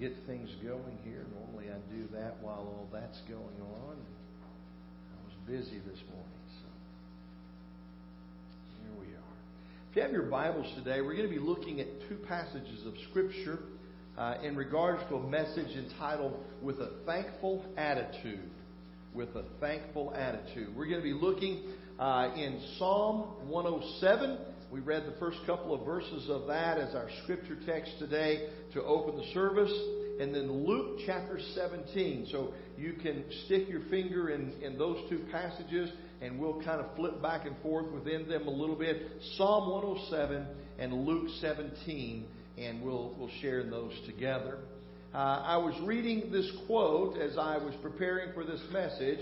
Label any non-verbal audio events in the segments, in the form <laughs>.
get things going here. Normally I do that while all that's going on. I was busy this morning, so here we are. If you have your Bibles today, we're going to be looking at two passages of Scripture uh, in regards to a message entitled With a Thankful Attitude. With a Thankful Attitude. We're going to be looking uh, in Psalm 107. We read the first couple of verses of that as our scripture text today to open the service. And then Luke chapter 17. So you can stick your finger in, in those two passages and we'll kind of flip back and forth within them a little bit. Psalm 107 and Luke 17, and we'll, we'll share those together. Uh, I was reading this quote as I was preparing for this message,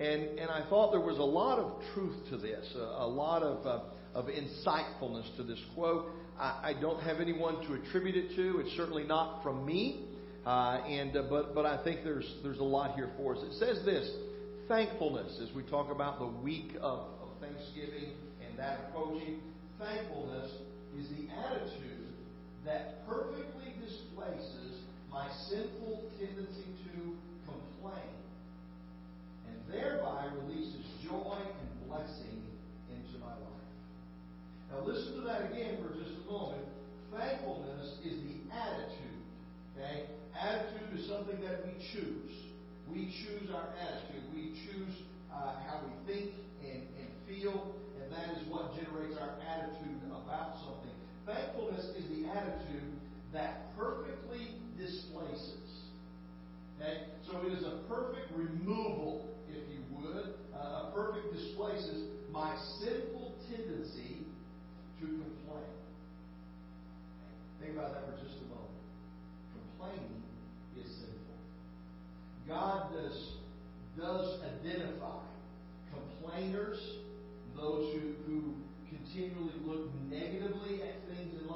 and, and I thought there was a lot of truth to this, a, a lot of. Uh, of insightfulness to this quote. I, I don't have anyone to attribute it to. It's certainly not from me. Uh, and uh, but but I think there's there's a lot here for us. It says this: thankfulness, as we talk about the week of, of Thanksgiving and that approaching. Thankfulness is the attitude that perfectly displaces my sinful tendency to complain, and thereby releases joy and blessing into my life. now listen to that again for just a moment. Thankfulness is the attitude. Okay? Attitude is something that we choose. We choose our attitude. We choose uh, how we think and, and feel, and that is what generates our attitude about something. Thankfulness is the attitude that perfectly displaces. Okay? So it is a perfect removal, if you would. Uh, a perfect displaces my sinful tendency to complain. Think about that for just a moment. Complaining is sinful. God does, does identify complainers, those who, who continually look negatively at things in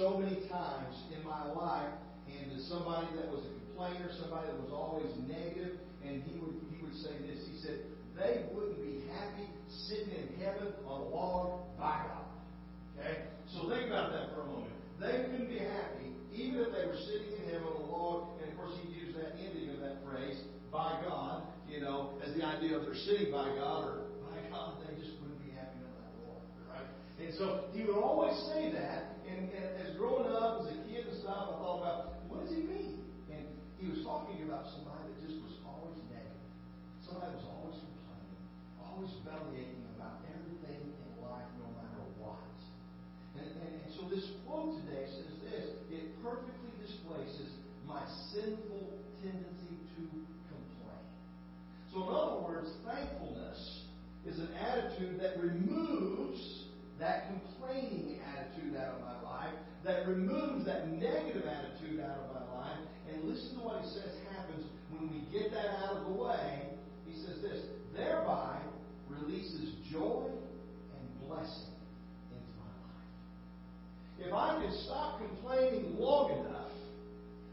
so many times in my life. And as somebody that was a complainer, somebody that was always negative, and he would he would say this. He said they wouldn't be happy sitting in heaven on a log by God. Okay, so think about that for a moment. They couldn't be happy even if they were sitting in heaven on a log. And of course, he used that ending of that phrase by God, you know, as the idea of they're sitting by God or by God, they just wouldn't be happy on that log, right? And so he would always say that. Growing up as a kid and stuff, I thought about what does he mean? And he was talking about somebody that just was always negative. Somebody that was always complaining, always bellyaching about everything in life, no matter what. And, and, and so this quote today says this: it perfectly displaces my sinful tendency to complain. so, in other words, thankfulness is an attitude that removes that complaining attitude out of my life, that removes that negative attitude out of my life. And listen to what he says happens when we get that out of the way. He says this thereby releases joy and blessing into my life. If I can stop complaining long enough,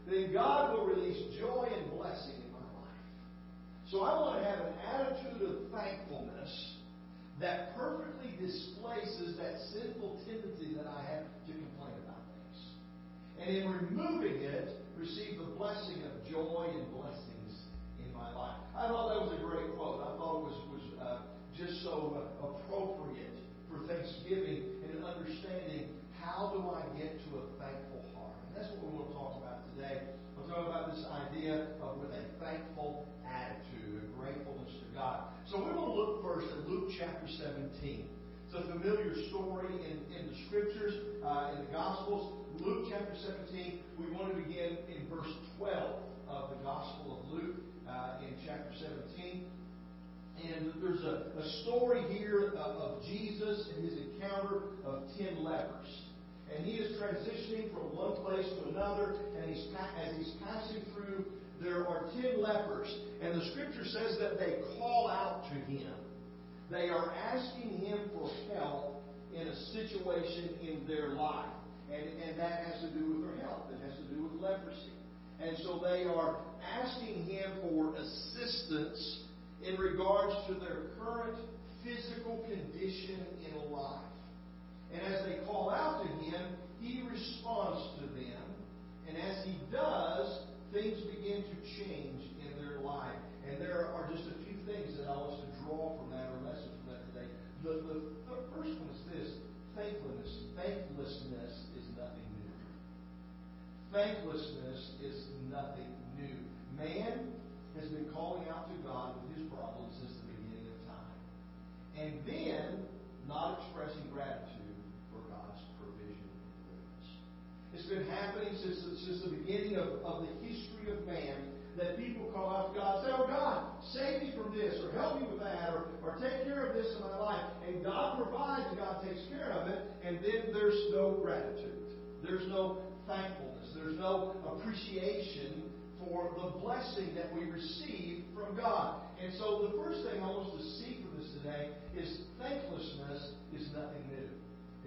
then God will release joy and blessing in my life. so I want to have an attitude of thankfulness that perfectly displaces that sinful tendency that I have And in removing it, receive the blessing of joy and blessings in my life. I thought that was a great quote. I thought it was, was uh, just so uh, appropriate for Thanksgiving and understanding how do I get to a thankful heart. And that's what we want to talk about today. We'll talk about this idea of with a thankful attitude, a gratefulness to God. So we're going to look first at Luke chapter 17. It's a familiar story in, scriptures, uh, in the Gospels. Luke chapter 17, we want to begin in verse 12 of the Gospel of Luke uh, in chapter 17. And there's a, a story here of, of Jesus and his encounter of ten lepers. And he is transitioning from one place to another, and he's, as he's passing through there are ten lepers, and the scripture says that they call out to him. They are asking Him for help in a situation in their life. And, and that has to do with their health. It has to do with leprosy. And so they are asking Him for assistance in regards to their current physical condition in life. And as they call out to Him, thankfulness. There's no appreciation for the blessing that we receive from God. And so the first thing I want us to see from this today is thanklessness is nothing new.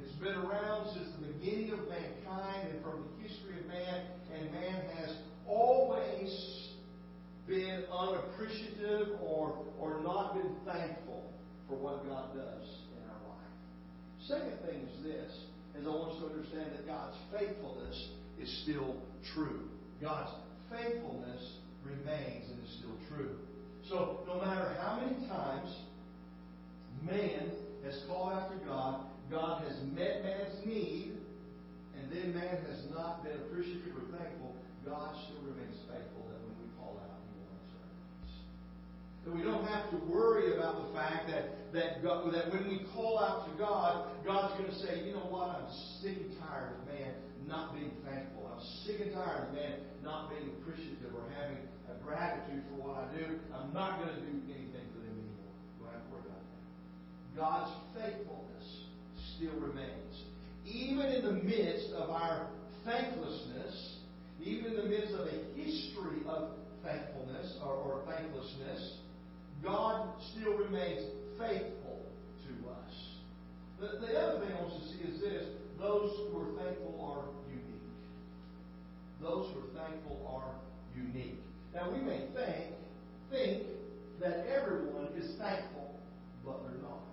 It's been around since the beginning of mankind and from the history of man, and man has always been unappreciative or, or not been thankful for what God does in our life. Second thing is this, is I want us to understand that God's faithfulness is still true. God's faithfulness remains and is still true. So no matter how many times man has called out to God, God has met man's need, and then man has not been appreciative or thankful, God still remains faithful that when we call out, He will answer needs. That we don't have to worry about the fact that that God, that when we call out to God, God's going to say, you know what, I'm sick and tired of man not being thankful. I'm sick and tired of man not being appreciative or having a gratitude for what I do. I'm not going to do anything for them anymore. Don't have to worry about that. God's faithfulness still remains. Even in the midst of our thanklessness, even in the midst of a history of thankfulness or, or thanklessness, God still remains faithful to us. The, the other thing I want to see is this those who are thankful are. Those who are thankful are unique. Now, we may think, think that everyone is thankful, but they're not.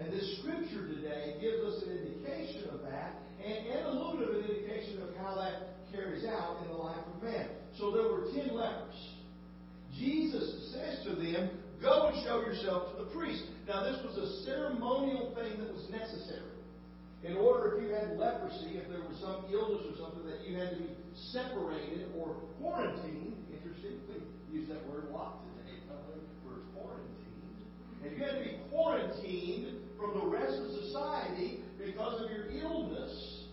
And this scripture today gives us an indication of that and, and a little bit of an indication of how that carries out in the life of man. So there were ten lepers. Jesus says to them, Go and show yourself to the priest. Now, this was a ceremonial thing that was necessary. In order, if you had leprosy, if there was some illness or something, that you had to be separated or quarantined. Interesting, we use that word a lot today. We're quarantined. If you had to be quarantined from the rest of society because of your illness,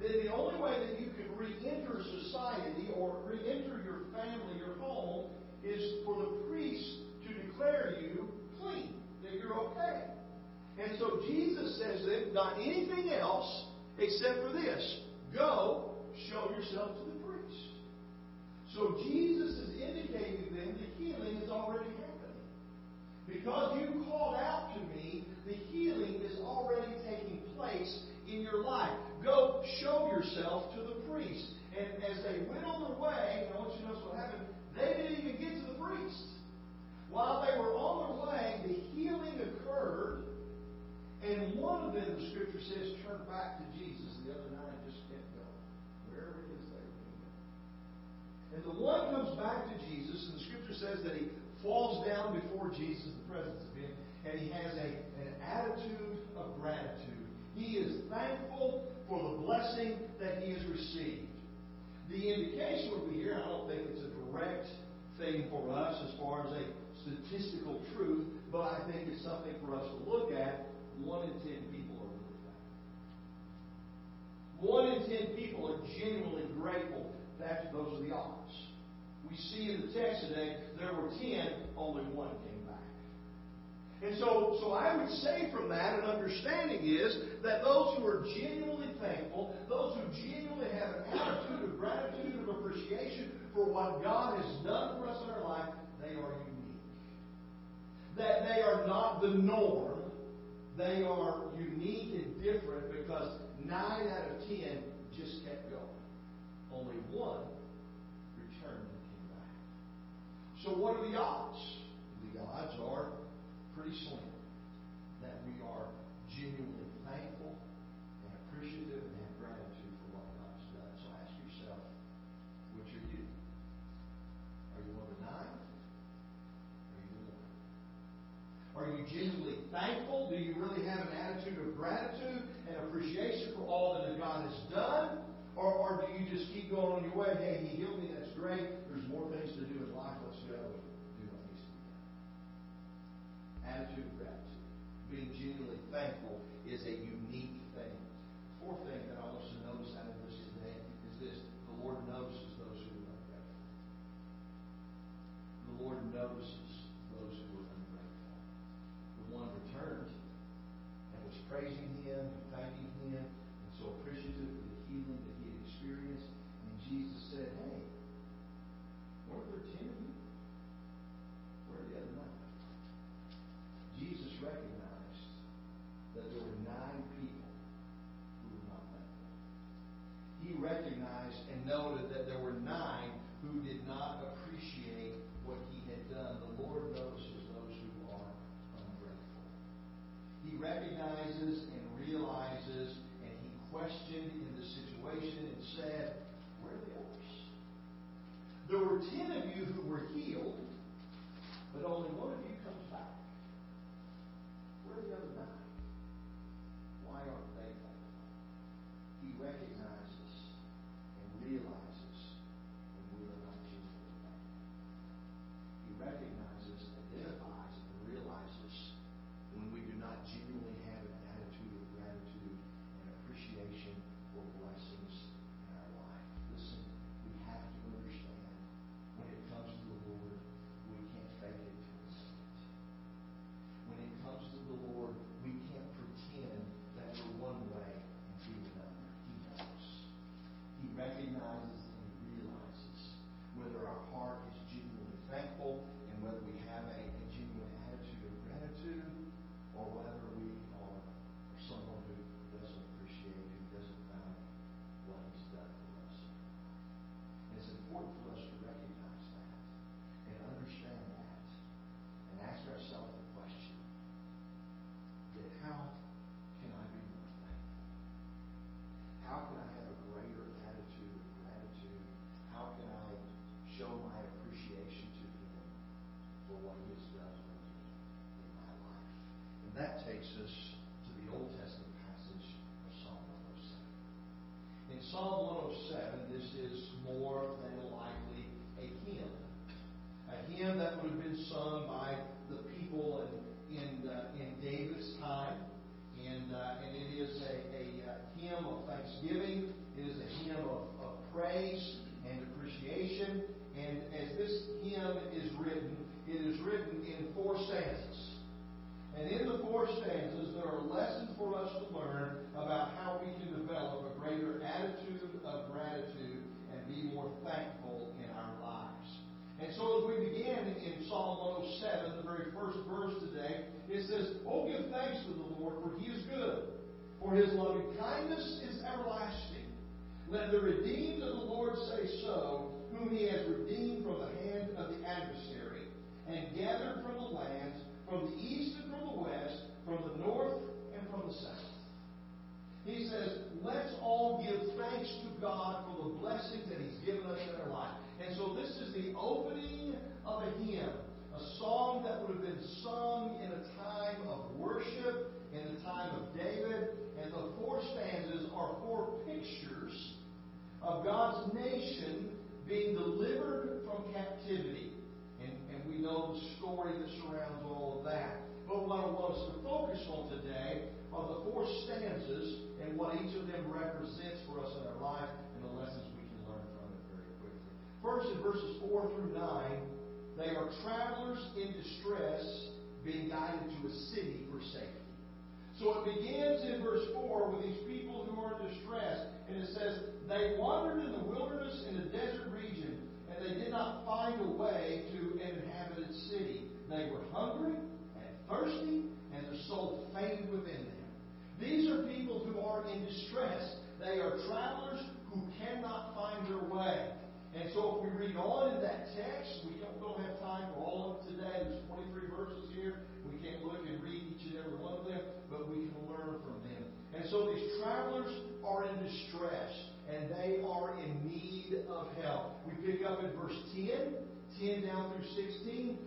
then the only way that you could re-enter society or re-enter your family, your home, is for the And so Jesus says that not anything else except for this. Go, show yourself to the priest. So Jesus is indicating to them the healing is already happening. Because you called out to me, the healing is already taking place in your life. Go show yourself to the priest. And as they went on their way, I want you to notice what happened. They didn't even get to the priest. While they were on their way, the healing occurred, and one of them, the scripture says, turned back to Jesus. The other nine just going. Wherever it is they going. And the one comes back to Jesus, and the scripture says that he falls down before Jesus in the presence of him, and he has a, an attitude of gratitude. He is thankful for the blessing that he has received. The indication would be here, I don't think it's a direct thing for us as far as a statistical truth, but I think it's something for us to look at. One in ten people are really thankful. One in ten people are genuinely grateful. That's those are the odds. We see in the text today there were ten, only one came back. And so, so I would say from that, an understanding is that those who are genuinely thankful, those who genuinely have an attitude of gratitude, of appreciation for what God has done for us in our life, they are unique. that they are not the norm. They are unique and different because nine out of ten just kept going. Only one returned and came back. So what are the odds? The odds are pretty slim that we are genuinely thankful and appreciative and have gratitude for what God's done. So ask yourself, which are you? Are you one of the nine? Are you the one? Are you genuinely thankful? Do you really have an attitude of gratitude and appreciation for all that God has done? Or, or do you just keep going on your way? Hey, He healed me, that's great. There's more things to do in life. Let's go do what done. Attitude of gratitude. Being genuinely thankful noted that there were nine who did not appreciate what he had done. The Lord notices those who are ungrateful. He recognizes and realizes and he questioned in the situation and said, Where are the others? There were ten of you who were healed, but only one of you comes back. Where are the other nine? Why aren't they? He recognizes realizes when we are not genuinely thankful. He recognizes, recognizes takes us to the Old Testament passage of Psalm 107. In Psalm 107, they are travelers in distress being guided to a city for safety. So it begins in verse 4 with these people who are in distress, and it says, They wandered in the wilderness in the desert region, and they did not find a way to an inhabited city. They were hungry, and thirsty, and their soul fainted within them. These are people who are in distress. They are travelers who cannot find their way. And so if we read on in that text, we don't, don't have time for all of it today. There's 23 verses here. We can't look and read each and every one of them, but we can learn from them. And so these travelers are in distress, and they are in need of help. We pick up in verse 10, 10 down through 16.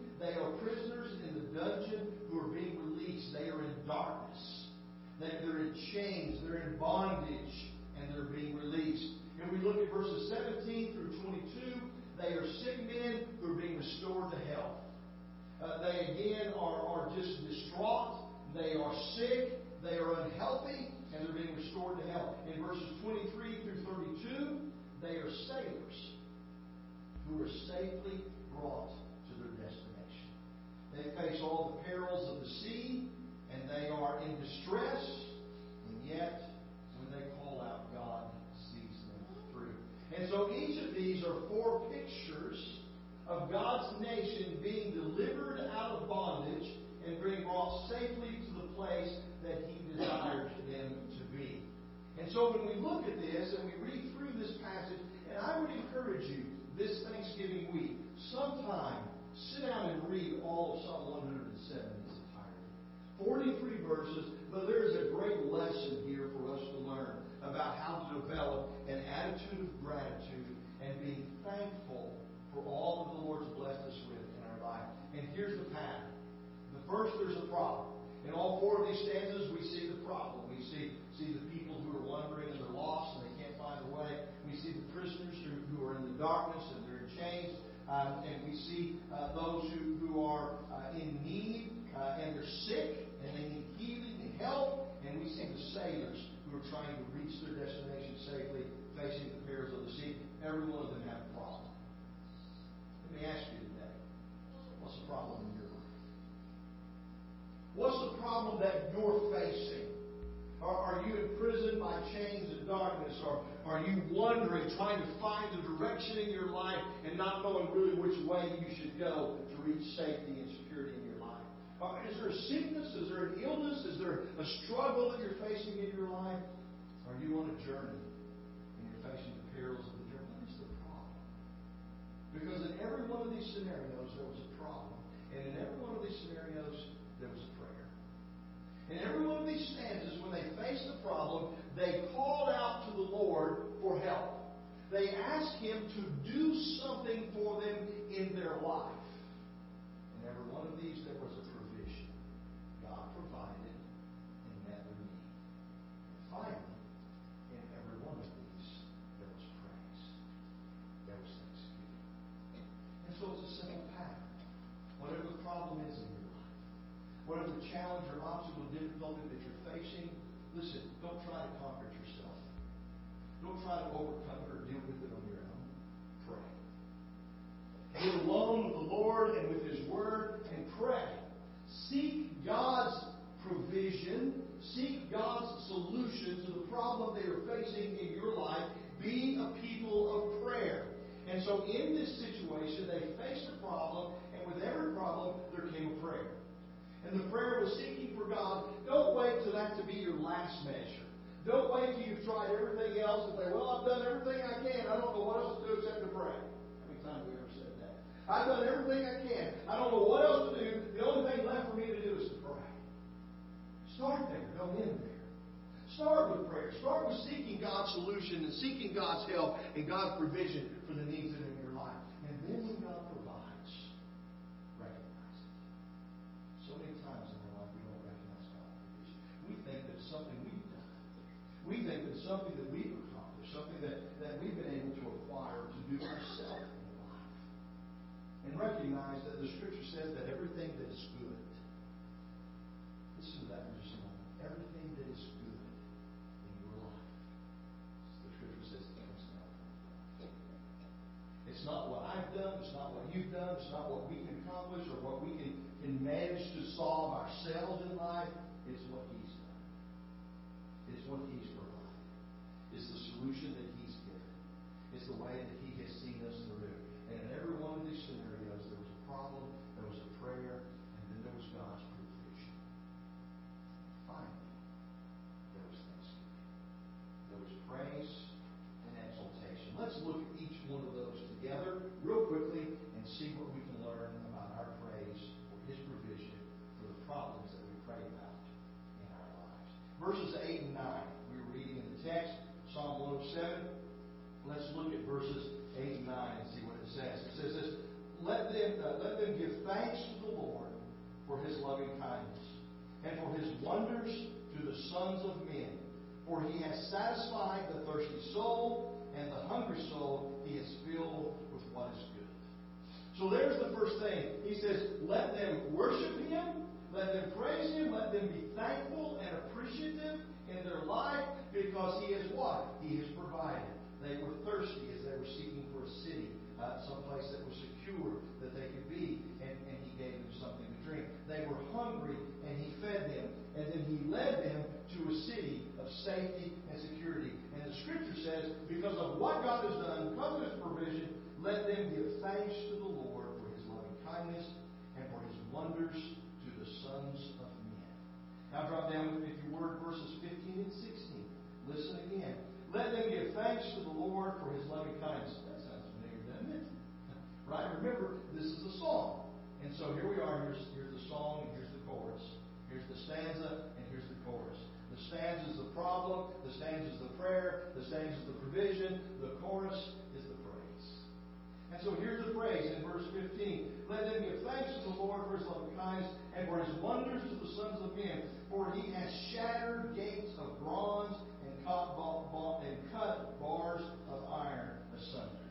To. Uh, they again are, are just distraught. They are sick. They are unhealthy, and they're being restored to health. In verses 23 through 32, they are sailors who are safely brought to their destination. They face all the perils of the sea, and they are in distress, and yet, when they call out, God sees them through. And so each of these are four pictures of God's nation being delivered out of bondage and being brought safely to the place that He desired them to be. And so when we look at this and we read through this passage, and I would encourage you this Thanksgiving week, sometime sit down and read all of Psalm 107 in its entirety. 43 verses, but there is a great lesson here for us to learn about how to develop an attitude of gratitude and being thankful for all that the Lord's blessed us with in our life. And here's the pattern. The first, there's a problem. In all four of these stanzas, we see the problem. We see, see the people who are wandering and they're lost and they can't find a way. We see the prisoners who, who are in the darkness and they're in chains. Um, and we see uh, those who, who are uh, in need uh, and they're sick and they need healing and help. And we see the sailors who are trying to reach their destination safely, facing the perils of the sea. Every one of them have a problem. Let me ask you today what's the problem in your life? What's the problem that you're facing? Are, are you imprisoned by chains and darkness? Or are you wondering, trying to find the direction in your life and not knowing really which way you should go to reach safety and security in your life? Uh, is there a sickness? Is there an illness? Is there a struggle that you're facing in your life? Are you on a journey and you're facing the perils of the journey? What is the problem? Because in every one of these scenarios, there was a problem. And in every one of these scenarios, there was a prayer. In every one of these stanzas, when they faced the problem, they called out to the Lord for help. They asked Him to do something for them in their life. In every one of these, there was a provision. God provided in your life. Be a people of prayer. And so in this situation, they faced a problem, and with every problem, there came a prayer. And the prayer was seeking for God. Don't wait till that to be your last measure. Don't wait till you've tried everything else and say, well, I've done everything I can. I don't know what else to do except to pray. How many times have we ever said that? I've done everything I can. I don't know what else to do. The only thing left for me to do is to pray. Start there. Don't there. Start with prayer. Start with seeking God's solution and seeking God's help and God's provision for the needs that are in your life. And then when God provides, recognize it. So many times in our life we don't recognize God's provision. We think that it's something we've done. We think that it's something that we've accomplished, something that, that we've been able to acquire to do ourselves in life. And recognize that the Scripture says that everything that is good, listen to that for just a moment, everything that is good in your life, the Scripture says it comes down from God. It's not what I've done, it's not what you've done, it's not what we can accomplish or what we can, can manage to solve ourselves in life. It's what He's done. It's what He's provided. It's the solution that He's given. It's the way that He has seen us through. And in every one of these scenarios, there was a problem, there was a prayer, and then there was God's provision. See what we can learn about our praise for His provision for the problems that we pray about in our lives. Verses 8 and 9. We were reading in the text, Psalm 107. Let's look at verses 8 and 9 and see what it says. It says this Let them, uh, let them give thanks to the Lord for His loving kindness and for His wonders to the sons of men. For He has satisfied the thirsty soul, and the hungry soul He has filled with what is good. So there's the first thing. He says, let them worship Him, let them praise Him, let them be thankful and appreciative in their life because He is what? He has provided. They were thirsty as they were seeking for a city, uh, someplace that was secure that they could be, and, and He gave them something to drink. They were hungry, and He fed them, and then He led them to a city of safety and security. And the Scripture says, because of what God has done, because of provision, let them give thanks to the Lord for His loving kindness and for His wonders to the sons of men. Now drop down with me, if you word, verses 15 and 16. Listen again. Let them give thanks to the Lord for his loving kindness. That sounds familiar, doesn't it? <laughs> right? Remember, this is a song. And so here we are. Here's, here's the song, and here's the chorus. Here's the stanza, and here's the chorus. The stanza is the problem. The stanza is the prayer. The stanza is the provision. The chorus. And so here's the praise in verse 15. Let them give thanks to the Lord for his loving kindness and for his wonders to the sons of men. For he has shattered gates of bronze and cut, bars of iron asunder.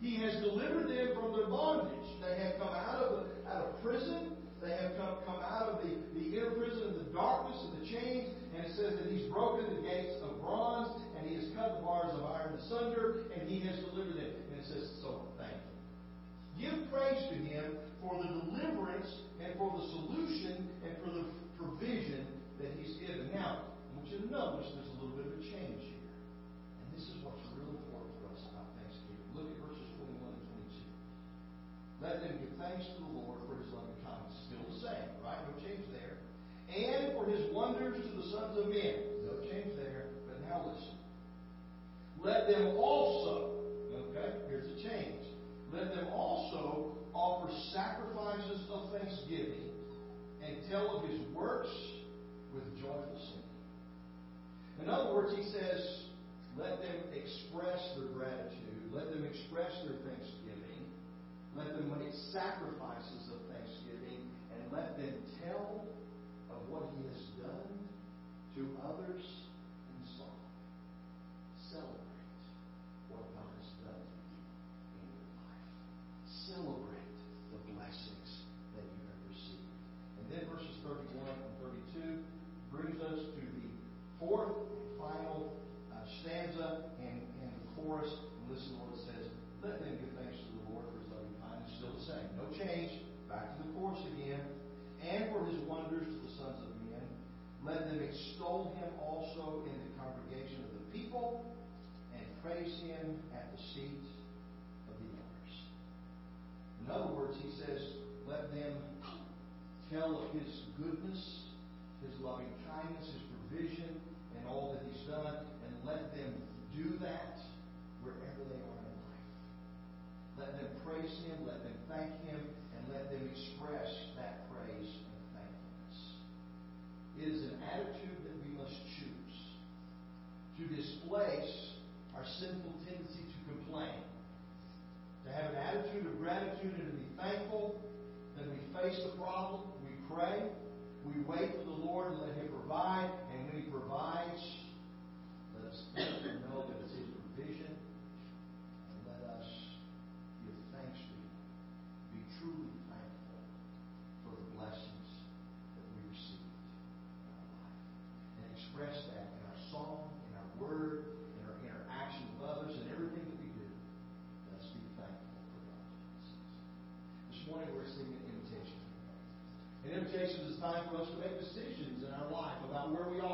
He has delivered them from their bondage. They have come out of, out of prison. They have come, come out of the, the inner prison the darkness and the chains. And it says that He's broken the gates of bronze and He has cut the bars of iron asunder and He has delivered them. And it says, so. Give praise to Him for the deliverance and for the solution and for the provision that He's given. Now, I want you to notice there's a little bit of a change here. And this is what's real important for us about Thanksgiving. Look at verses 21 and 22. Let them give thanks to the Lord for his loving kindness. Still the same, right? No change there. And for his wonders to the sons of men. No change there. But now listen. Let them also, thanksgiving and tell of his works with joyful singing. In other words, he says, let them express their gratitude. Let them express their thanksgiving. Let them make sacrifices of thanksgiving. And let them tell of what he has done to others in song. Celebrate what God has done in your life. Celebrate attitude that we must choose to displace our sinful tendency to complain. To have an attitude of gratitude and to be thankful that we face the problem, we pray, we wait for the Lord and let Him provide, and when He provides, let us know that it's His provision, and let us give thanks to Him. Be truly thankful for the blessings that we received in our life. And express that in our song, in our word, in our interaction with others, and everything that we do. Let's be thankful for God's blessings. This morning we're singing invitations. And invitations is time for us to make decisions in our life about where we are.